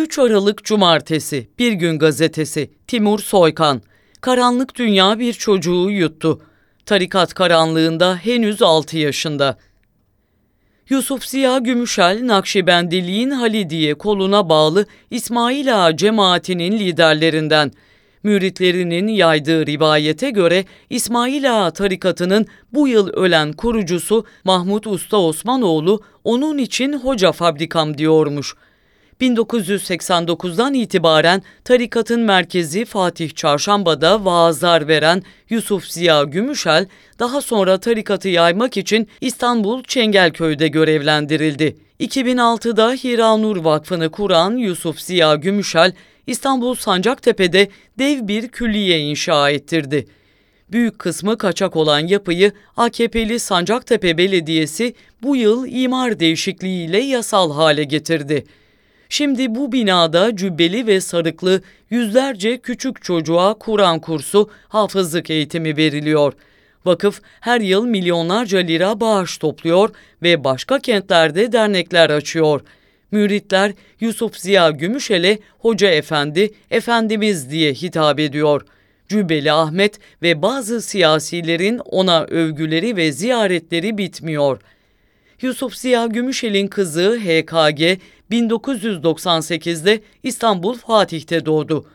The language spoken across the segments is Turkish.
3 Aralık Cumartesi, Bir Gün Gazetesi, Timur Soykan. Karanlık dünya bir çocuğu yuttu. Tarikat karanlığında henüz 6 yaşında. Yusuf Ziya Gümüşel, Nakşibendiliğin Halidiye koluna bağlı İsmail Ağa cemaatinin liderlerinden. Müritlerinin yaydığı rivayete göre İsmail Ağa tarikatının bu yıl ölen kurucusu Mahmut Usta Osmanoğlu onun için hoca fabrikam diyormuş.'' 1989'dan itibaren tarikatın merkezi Fatih Çarşamba'da vaazlar veren Yusuf Ziya Gümüşel, daha sonra tarikatı yaymak için İstanbul Çengelköy'de görevlendirildi. 2006'da Hiranur Vakfı'nı kuran Yusuf Ziya Gümüşel, İstanbul Sancaktepe'de dev bir külliye inşa ettirdi. Büyük kısmı kaçak olan yapıyı AKP'li Sancaktepe Belediyesi bu yıl imar değişikliğiyle yasal hale getirdi. Şimdi bu binada cübbeli ve sarıklı yüzlerce küçük çocuğa Kur'an kursu, hafızlık eğitimi veriliyor. Vakıf her yıl milyonlarca lira bağış topluyor ve başka kentlerde dernekler açıyor. Müritler Yusuf Ziya Gümüşel'e Hoca Efendi, Efendimiz diye hitap ediyor. Cübbeli Ahmet ve bazı siyasilerin ona övgüleri ve ziyaretleri bitmiyor.'' Yusuf Ziya Gümüşel'in kızı HKG 1998'de İstanbul Fatih'te doğdu.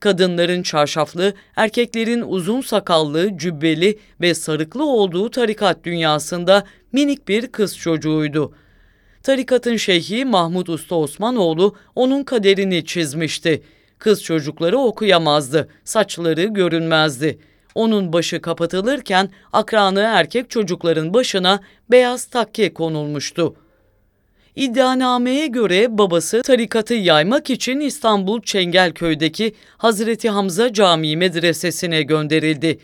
Kadınların çarşaflı, erkeklerin uzun sakallı, cübbeli ve sarıklı olduğu tarikat dünyasında minik bir kız çocuğuydu. Tarikatın şeyhi Mahmut Usta Osmanoğlu onun kaderini çizmişti. Kız çocukları okuyamazdı, saçları görünmezdi. Onun başı kapatılırken akranı erkek çocukların başına beyaz takke konulmuştu. İddianameye göre babası tarikatı yaymak için İstanbul Çengelköy'deki Hazreti Hamza Camii Medresesi'ne gönderildi.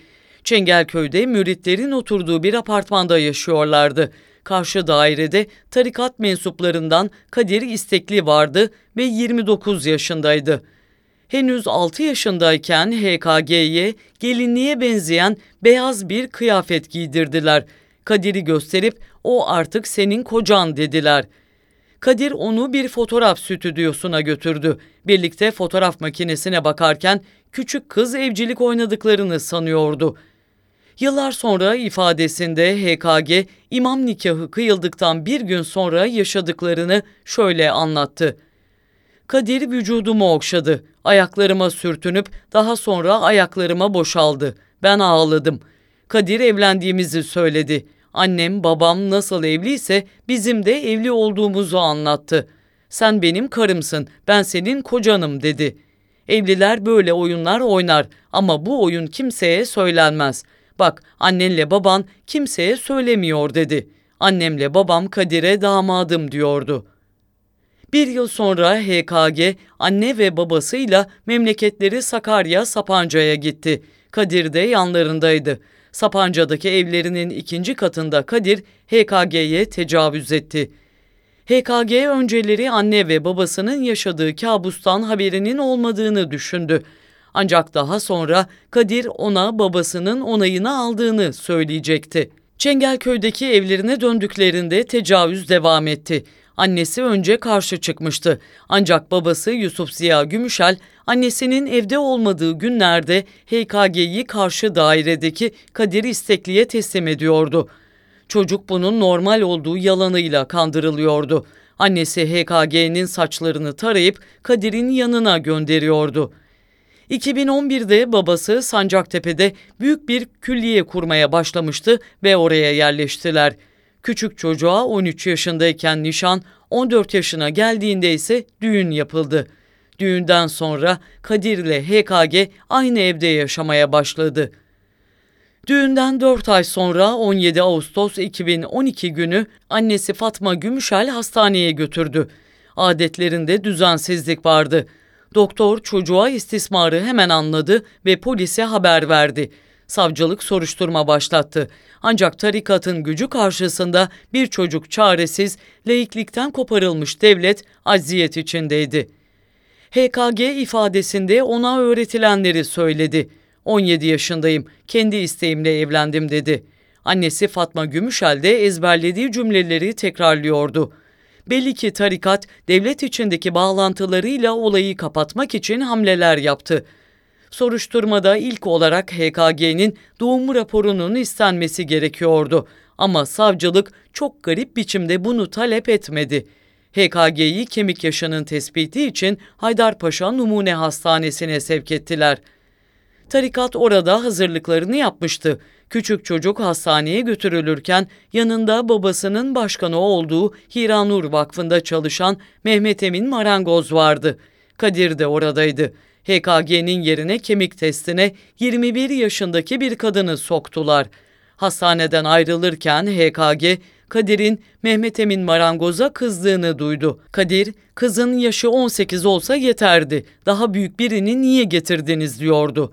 Çengelköy'de müritlerin oturduğu bir apartmanda yaşıyorlardı. Karşı dairede tarikat mensuplarından Kadir İstekli vardı ve 29 yaşındaydı. Henüz 6 yaşındayken HKG'ye gelinliğe benzeyen beyaz bir kıyafet giydirdiler. Kadir'i gösterip o artık senin kocan dediler. Kadir onu bir fotoğraf stüdyosuna götürdü. Birlikte fotoğraf makinesine bakarken küçük kız evcilik oynadıklarını sanıyordu. Yıllar sonra ifadesinde HKG imam nikahı kıyıldıktan bir gün sonra yaşadıklarını şöyle anlattı. Kadir vücudumu okşadı. Ayaklarıma sürtünüp daha sonra ayaklarıma boşaldı. Ben ağladım. Kadir evlendiğimizi söyledi. Annem babam nasıl evliyse bizim de evli olduğumuzu anlattı. Sen benim karımsın, ben senin kocanım dedi. Evliler böyle oyunlar oynar ama bu oyun kimseye söylenmez. Bak annenle baban kimseye söylemiyor dedi. Annemle babam Kadir'e damadım diyordu.'' Bir yıl sonra HKG anne ve babasıyla memleketleri Sakarya Sapanca'ya gitti. Kadir de yanlarındaydı. Sapanca'daki evlerinin ikinci katında Kadir HKG'ye tecavüz etti. HKG önceleri anne ve babasının yaşadığı kabustan haberinin olmadığını düşündü. Ancak daha sonra Kadir ona babasının onayını aldığını söyleyecekti. Çengelköy'deki evlerine döndüklerinde tecavüz devam etti. Annesi önce karşı çıkmıştı. Ancak babası Yusuf Ziya Gümüşel annesinin evde olmadığı günlerde HKG'yi karşı dairedeki Kadir İstekli'ye teslim ediyordu. Çocuk bunun normal olduğu yalanıyla kandırılıyordu. Annesi HKG'nin saçlarını tarayıp Kadir'in yanına gönderiyordu. 2011'de babası Sancaktepe'de büyük bir külliye kurmaya başlamıştı ve oraya yerleştiler. Küçük çocuğa 13 yaşındayken nişan, 14 yaşına geldiğinde ise düğün yapıldı. Düğünden sonra Kadir ile HKG aynı evde yaşamaya başladı. Düğünden 4 ay sonra 17 Ağustos 2012 günü annesi Fatma Gümüşel hastaneye götürdü. Adetlerinde düzensizlik vardı. Doktor çocuğa istismarı hemen anladı ve polise haber verdi. Savcılık soruşturma başlattı. Ancak tarikatın gücü karşısında bir çocuk çaresiz, laiklikten koparılmış devlet acziyet içindeydi. HKG ifadesinde ona öğretilenleri söyledi. 17 yaşındayım, kendi isteğimle evlendim dedi. Annesi Fatma Gümüşel de ezberlediği cümleleri tekrarlıyordu. Belli ki tarikat devlet içindeki bağlantılarıyla olayı kapatmak için hamleler yaptı. Soruşturmada ilk olarak HKG'nin doğum raporunun istenmesi gerekiyordu ama savcılık çok garip biçimde bunu talep etmedi. HKG'yi kemik yaşının tespiti için Haydarpaşa Numune Hastanesi'ne sevk ettiler. Tarikat orada hazırlıklarını yapmıştı. Küçük çocuk hastaneye götürülürken yanında babasının başkanı olduğu Hiranur Vakfı'nda çalışan Mehmet Emin Marangoz vardı. Kadir de oradaydı. HKG'nin yerine kemik testine 21 yaşındaki bir kadını soktular. Hastaneden ayrılırken HKG Kadir'in Mehmet Emin Marangoz'a kızdığını duydu. Kadir, kızın yaşı 18 olsa yeterdi. Daha büyük birini niye getirdiniz diyordu.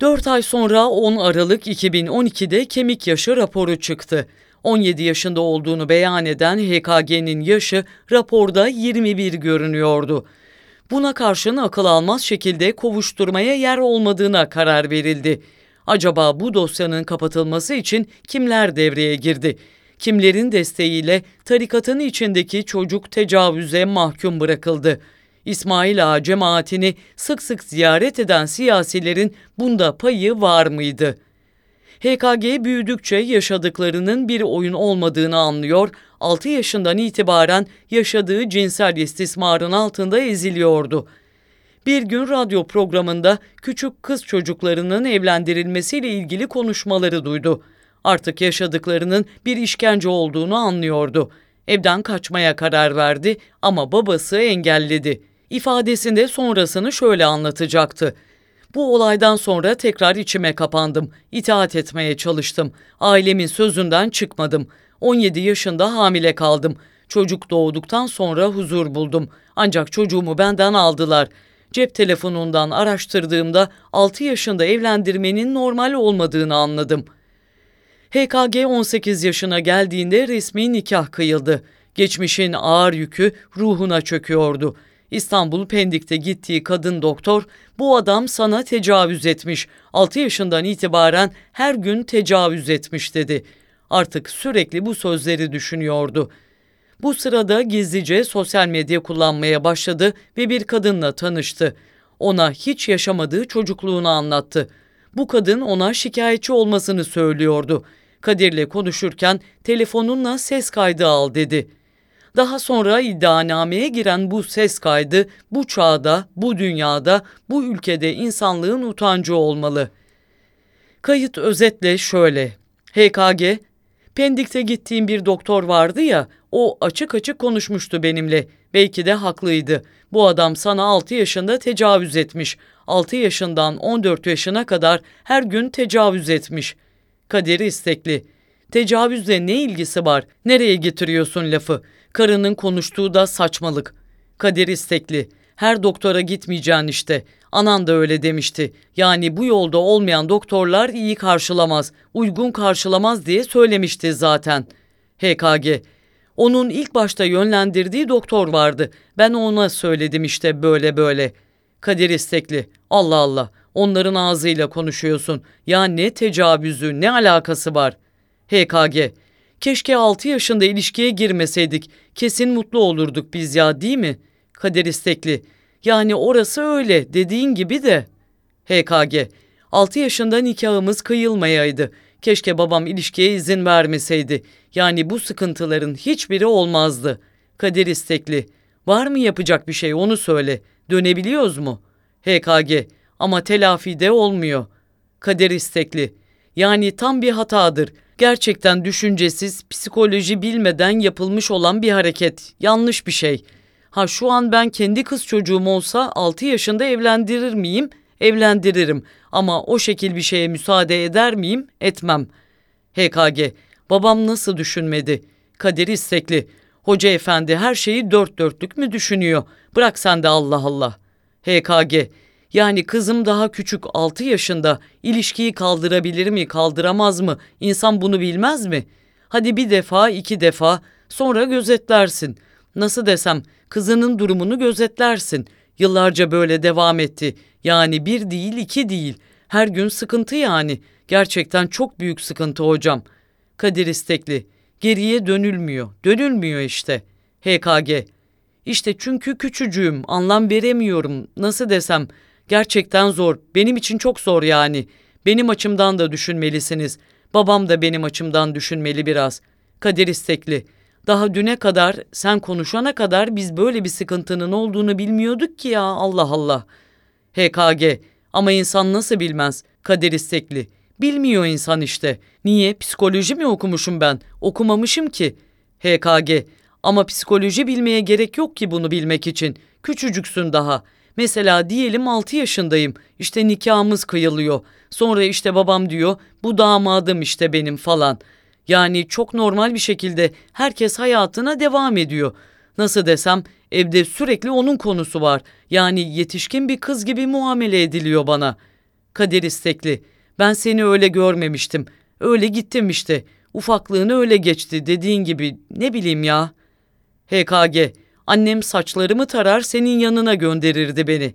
4 ay sonra 10 Aralık 2012'de kemik yaşı raporu çıktı. 17 yaşında olduğunu beyan eden HKG'nin yaşı raporda 21 görünüyordu. Buna karşın akıl almaz şekilde kovuşturmaya yer olmadığına karar verildi. Acaba bu dosyanın kapatılması için kimler devreye girdi? Kimlerin desteğiyle tarikatın içindeki çocuk tecavüze mahkum bırakıldı? İsmail Ağa cemaatini sık sık ziyaret eden siyasilerin bunda payı var mıydı? HKG büyüdükçe yaşadıklarının bir oyun olmadığını anlıyor, 6 yaşından itibaren yaşadığı cinsel istismarın altında eziliyordu. Bir gün radyo programında küçük kız çocuklarının evlendirilmesiyle ilgili konuşmaları duydu. Artık yaşadıklarının bir işkence olduğunu anlıyordu. Evden kaçmaya karar verdi ama babası engelledi. İfadesinde sonrasını şöyle anlatacaktı. Bu olaydan sonra tekrar içime kapandım. İtaat etmeye çalıştım. Ailemin sözünden çıkmadım. 17 yaşında hamile kaldım. Çocuk doğduktan sonra huzur buldum. Ancak çocuğumu benden aldılar. Cep telefonundan araştırdığımda 6 yaşında evlendirmenin normal olmadığını anladım. HKG 18 yaşına geldiğinde resmi nikah kıyıldı. Geçmişin ağır yükü ruhuna çöküyordu. İstanbul Pendik'te gittiği kadın doktor bu adam sana tecavüz etmiş. 6 yaşından itibaren her gün tecavüz etmiş dedi. Artık sürekli bu sözleri düşünüyordu. Bu sırada gizlice sosyal medya kullanmaya başladı ve bir kadınla tanıştı. Ona hiç yaşamadığı çocukluğunu anlattı. Bu kadın ona şikayetçi olmasını söylüyordu. Kadir'le konuşurken telefonunla ses kaydı al dedi. Daha sonra iddianameye giren bu ses kaydı bu çağda, bu dünyada, bu ülkede insanlığın utancı olmalı. Kayıt özetle şöyle. HKG, Pendik'te gittiğim bir doktor vardı ya, o açık açık konuşmuştu benimle. Belki de haklıydı. Bu adam sana 6 yaşında tecavüz etmiş. 6 yaşından 14 yaşına kadar her gün tecavüz etmiş. Kaderi istekli. Tecavüzle ne ilgisi var? Nereye getiriyorsun lafı? Karının konuştuğu da saçmalık. Kadir istekli. Her doktora gitmeyeceksin işte. Anan da öyle demişti. Yani bu yolda olmayan doktorlar iyi karşılamaz, uygun karşılamaz diye söylemişti zaten. HKG. Onun ilk başta yönlendirdiği doktor vardı. Ben ona söyledim işte böyle böyle. Kadir istekli. Allah Allah. Onların ağzıyla konuşuyorsun. Ya ne tecavüzü, ne alakası var? HKG. Keşke 6 yaşında ilişkiye girmeseydik. Kesin mutlu olurduk biz ya değil mi? Kader istekli. Yani orası öyle dediğin gibi de. HKG. 6 yaşında nikahımız kıyılmayaydı. Keşke babam ilişkiye izin vermeseydi. Yani bu sıkıntıların hiçbiri olmazdı. Kader istekli. Var mı yapacak bir şey onu söyle. Dönebiliyoruz mu? HKG. Ama telafi de olmuyor. Kader istekli. Yani tam bir hatadır. Gerçekten düşüncesiz, psikoloji bilmeden yapılmış olan bir hareket. Yanlış bir şey. Ha şu an ben kendi kız çocuğum olsa 6 yaşında evlendirir miyim? Evlendiririm. Ama o şekil bir şeye müsaade eder miyim? Etmem. HKG. Babam nasıl düşünmedi? Kadir istekli. Hoca efendi her şeyi dört dörtlük mü düşünüyor? Bırak sen de Allah Allah. HKG. Yani kızım daha küçük 6 yaşında ilişkiyi kaldırabilir mi kaldıramaz mı İnsan bunu bilmez mi? Hadi bir defa iki defa sonra gözetlersin. Nasıl desem kızının durumunu gözetlersin. Yıllarca böyle devam etti. Yani bir değil iki değil. Her gün sıkıntı yani. Gerçekten çok büyük sıkıntı hocam. Kadir istekli. Geriye dönülmüyor. Dönülmüyor işte. HKG İşte çünkü küçücüğüm, anlam veremiyorum. Nasıl desem, gerçekten zor. Benim için çok zor yani. Benim açımdan da düşünmelisiniz. Babam da benim açımdan düşünmeli biraz. Kadir istekli. Daha düne kadar, sen konuşana kadar biz böyle bir sıkıntının olduğunu bilmiyorduk ki ya Allah Allah. HKG ama insan nasıl bilmez? Kadir istekli. Bilmiyor insan işte. Niye? Psikoloji mi okumuşum ben? Okumamışım ki. HKG. Ama psikoloji bilmeye gerek yok ki bunu bilmek için. Küçücüksün daha. Mesela diyelim 6 yaşındayım. İşte nikahımız kıyılıyor. Sonra işte babam diyor bu damadım işte benim falan. Yani çok normal bir şekilde herkes hayatına devam ediyor. Nasıl desem evde sürekli onun konusu var. Yani yetişkin bir kız gibi muamele ediliyor bana. Kadir istekli. Ben seni öyle görmemiştim. Öyle gittim işte. Ufaklığını öyle geçti dediğin gibi ne bileyim ya. HKG. Annem saçlarımı tarar senin yanına gönderirdi beni.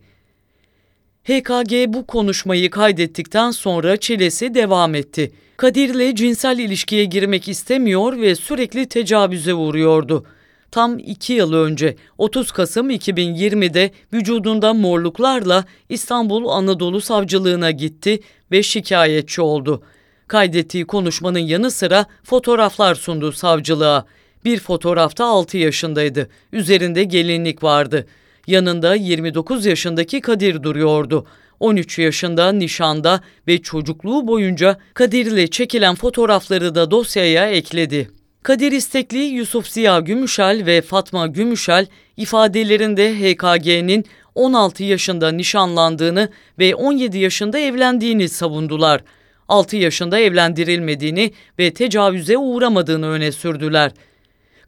HKG bu konuşmayı kaydettikten sonra çilesi devam etti. Kadir'le cinsel ilişkiye girmek istemiyor ve sürekli tecavüze uğruyordu. Tam iki yıl önce 30 Kasım 2020'de vücudunda morluklarla İstanbul Anadolu Savcılığına gitti ve şikayetçi oldu. Kaydettiği konuşmanın yanı sıra fotoğraflar sundu savcılığa. Bir fotoğrafta 6 yaşındaydı. Üzerinde gelinlik vardı. Yanında 29 yaşındaki Kadir duruyordu. 13 yaşında nişanda ve çocukluğu boyunca Kadir ile çekilen fotoğrafları da dosyaya ekledi. Kadir İstekli, Yusuf Ziya Gümüşel ve Fatma Gümüşel ifadelerinde HKG'nin 16 yaşında nişanlandığını ve 17 yaşında evlendiğini savundular. 6 yaşında evlendirilmediğini ve tecavüze uğramadığını öne sürdüler.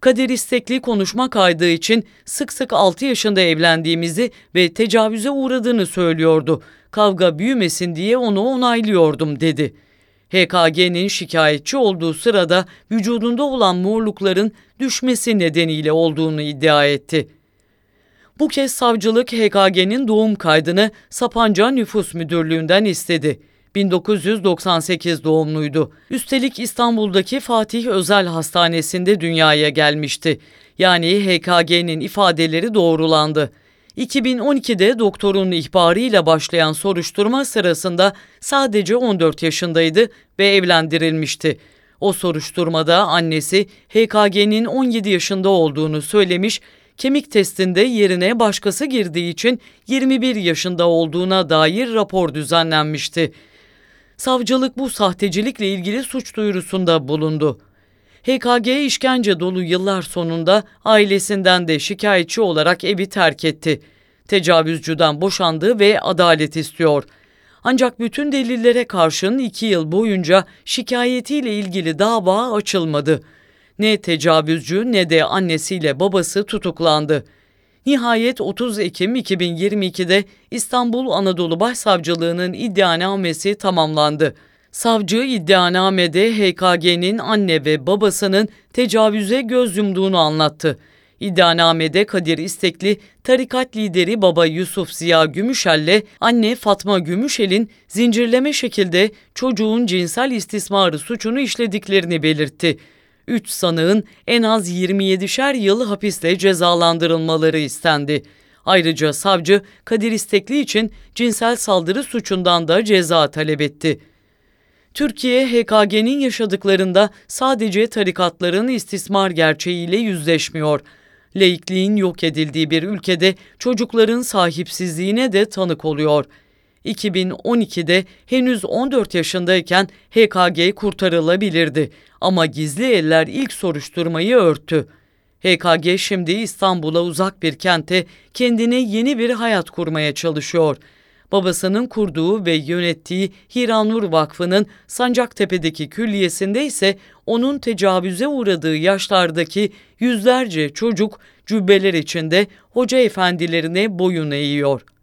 Kadir İstekli konuşma kaydı için sık sık 6 yaşında evlendiğimizi ve tecavüze uğradığını söylüyordu. Kavga büyümesin diye onu onaylıyordum dedi. HKG'nin şikayetçi olduğu sırada vücudunda olan morlukların düşmesi nedeniyle olduğunu iddia etti. Bu kez savcılık HKG'nin doğum kaydını Sapanca Nüfus Müdürlüğü'nden istedi. 1998 doğumluydu. Üstelik İstanbul'daki Fatih Özel Hastanesi'nde dünyaya gelmişti. Yani HKG'nin ifadeleri doğrulandı. 2012'de doktorun ihbarıyla başlayan soruşturma sırasında sadece 14 yaşındaydı ve evlendirilmişti. O soruşturmada annesi HKG'nin 17 yaşında olduğunu söylemiş, kemik testinde yerine başkası girdiği için 21 yaşında olduğuna dair rapor düzenlenmişti. Savcılık bu sahtecilikle ilgili suç duyurusunda bulundu. HKG işkence dolu yıllar sonunda ailesinden de şikayetçi olarak evi terk etti. Tecavüzcüden boşandı ve adalet istiyor. Ancak bütün delillere karşın iki yıl boyunca şikayetiyle ilgili dava açılmadı. Ne tecavüzcü ne de annesiyle babası tutuklandı. Nihayet 30 Ekim 2022'de İstanbul Anadolu Başsavcılığı'nın iddianamesi tamamlandı. Savcı iddianamede HKG'nin anne ve babasının tecavüze göz yumduğunu anlattı. İddianamede Kadir İstekli, tarikat lideri baba Yusuf Ziya Gümüşel'le anne Fatma Gümüşel'in zincirleme şekilde çocuğun cinsel istismarı suçunu işlediklerini belirtti. 3 sanığın en az 27'şer yıl hapisle cezalandırılmaları istendi. Ayrıca savcı Kadir İstekli için cinsel saldırı suçundan da ceza talep etti. Türkiye HKG'nin yaşadıklarında sadece tarikatların istismar gerçeğiyle yüzleşmiyor. Laikliğin yok edildiği bir ülkede çocukların sahipsizliğine de tanık oluyor. 2012'de henüz 14 yaşındayken HKG kurtarılabilirdi ama gizli eller ilk soruşturmayı örttü. HKG şimdi İstanbul'a uzak bir kente kendine yeni bir hayat kurmaya çalışıyor. Babasının kurduğu ve yönettiği Hiranur Vakfı'nın Sancaktepe'deki külliyesinde ise onun tecavüze uğradığı yaşlardaki yüzlerce çocuk cübbeler içinde hoca efendilerine boyun eğiyor.''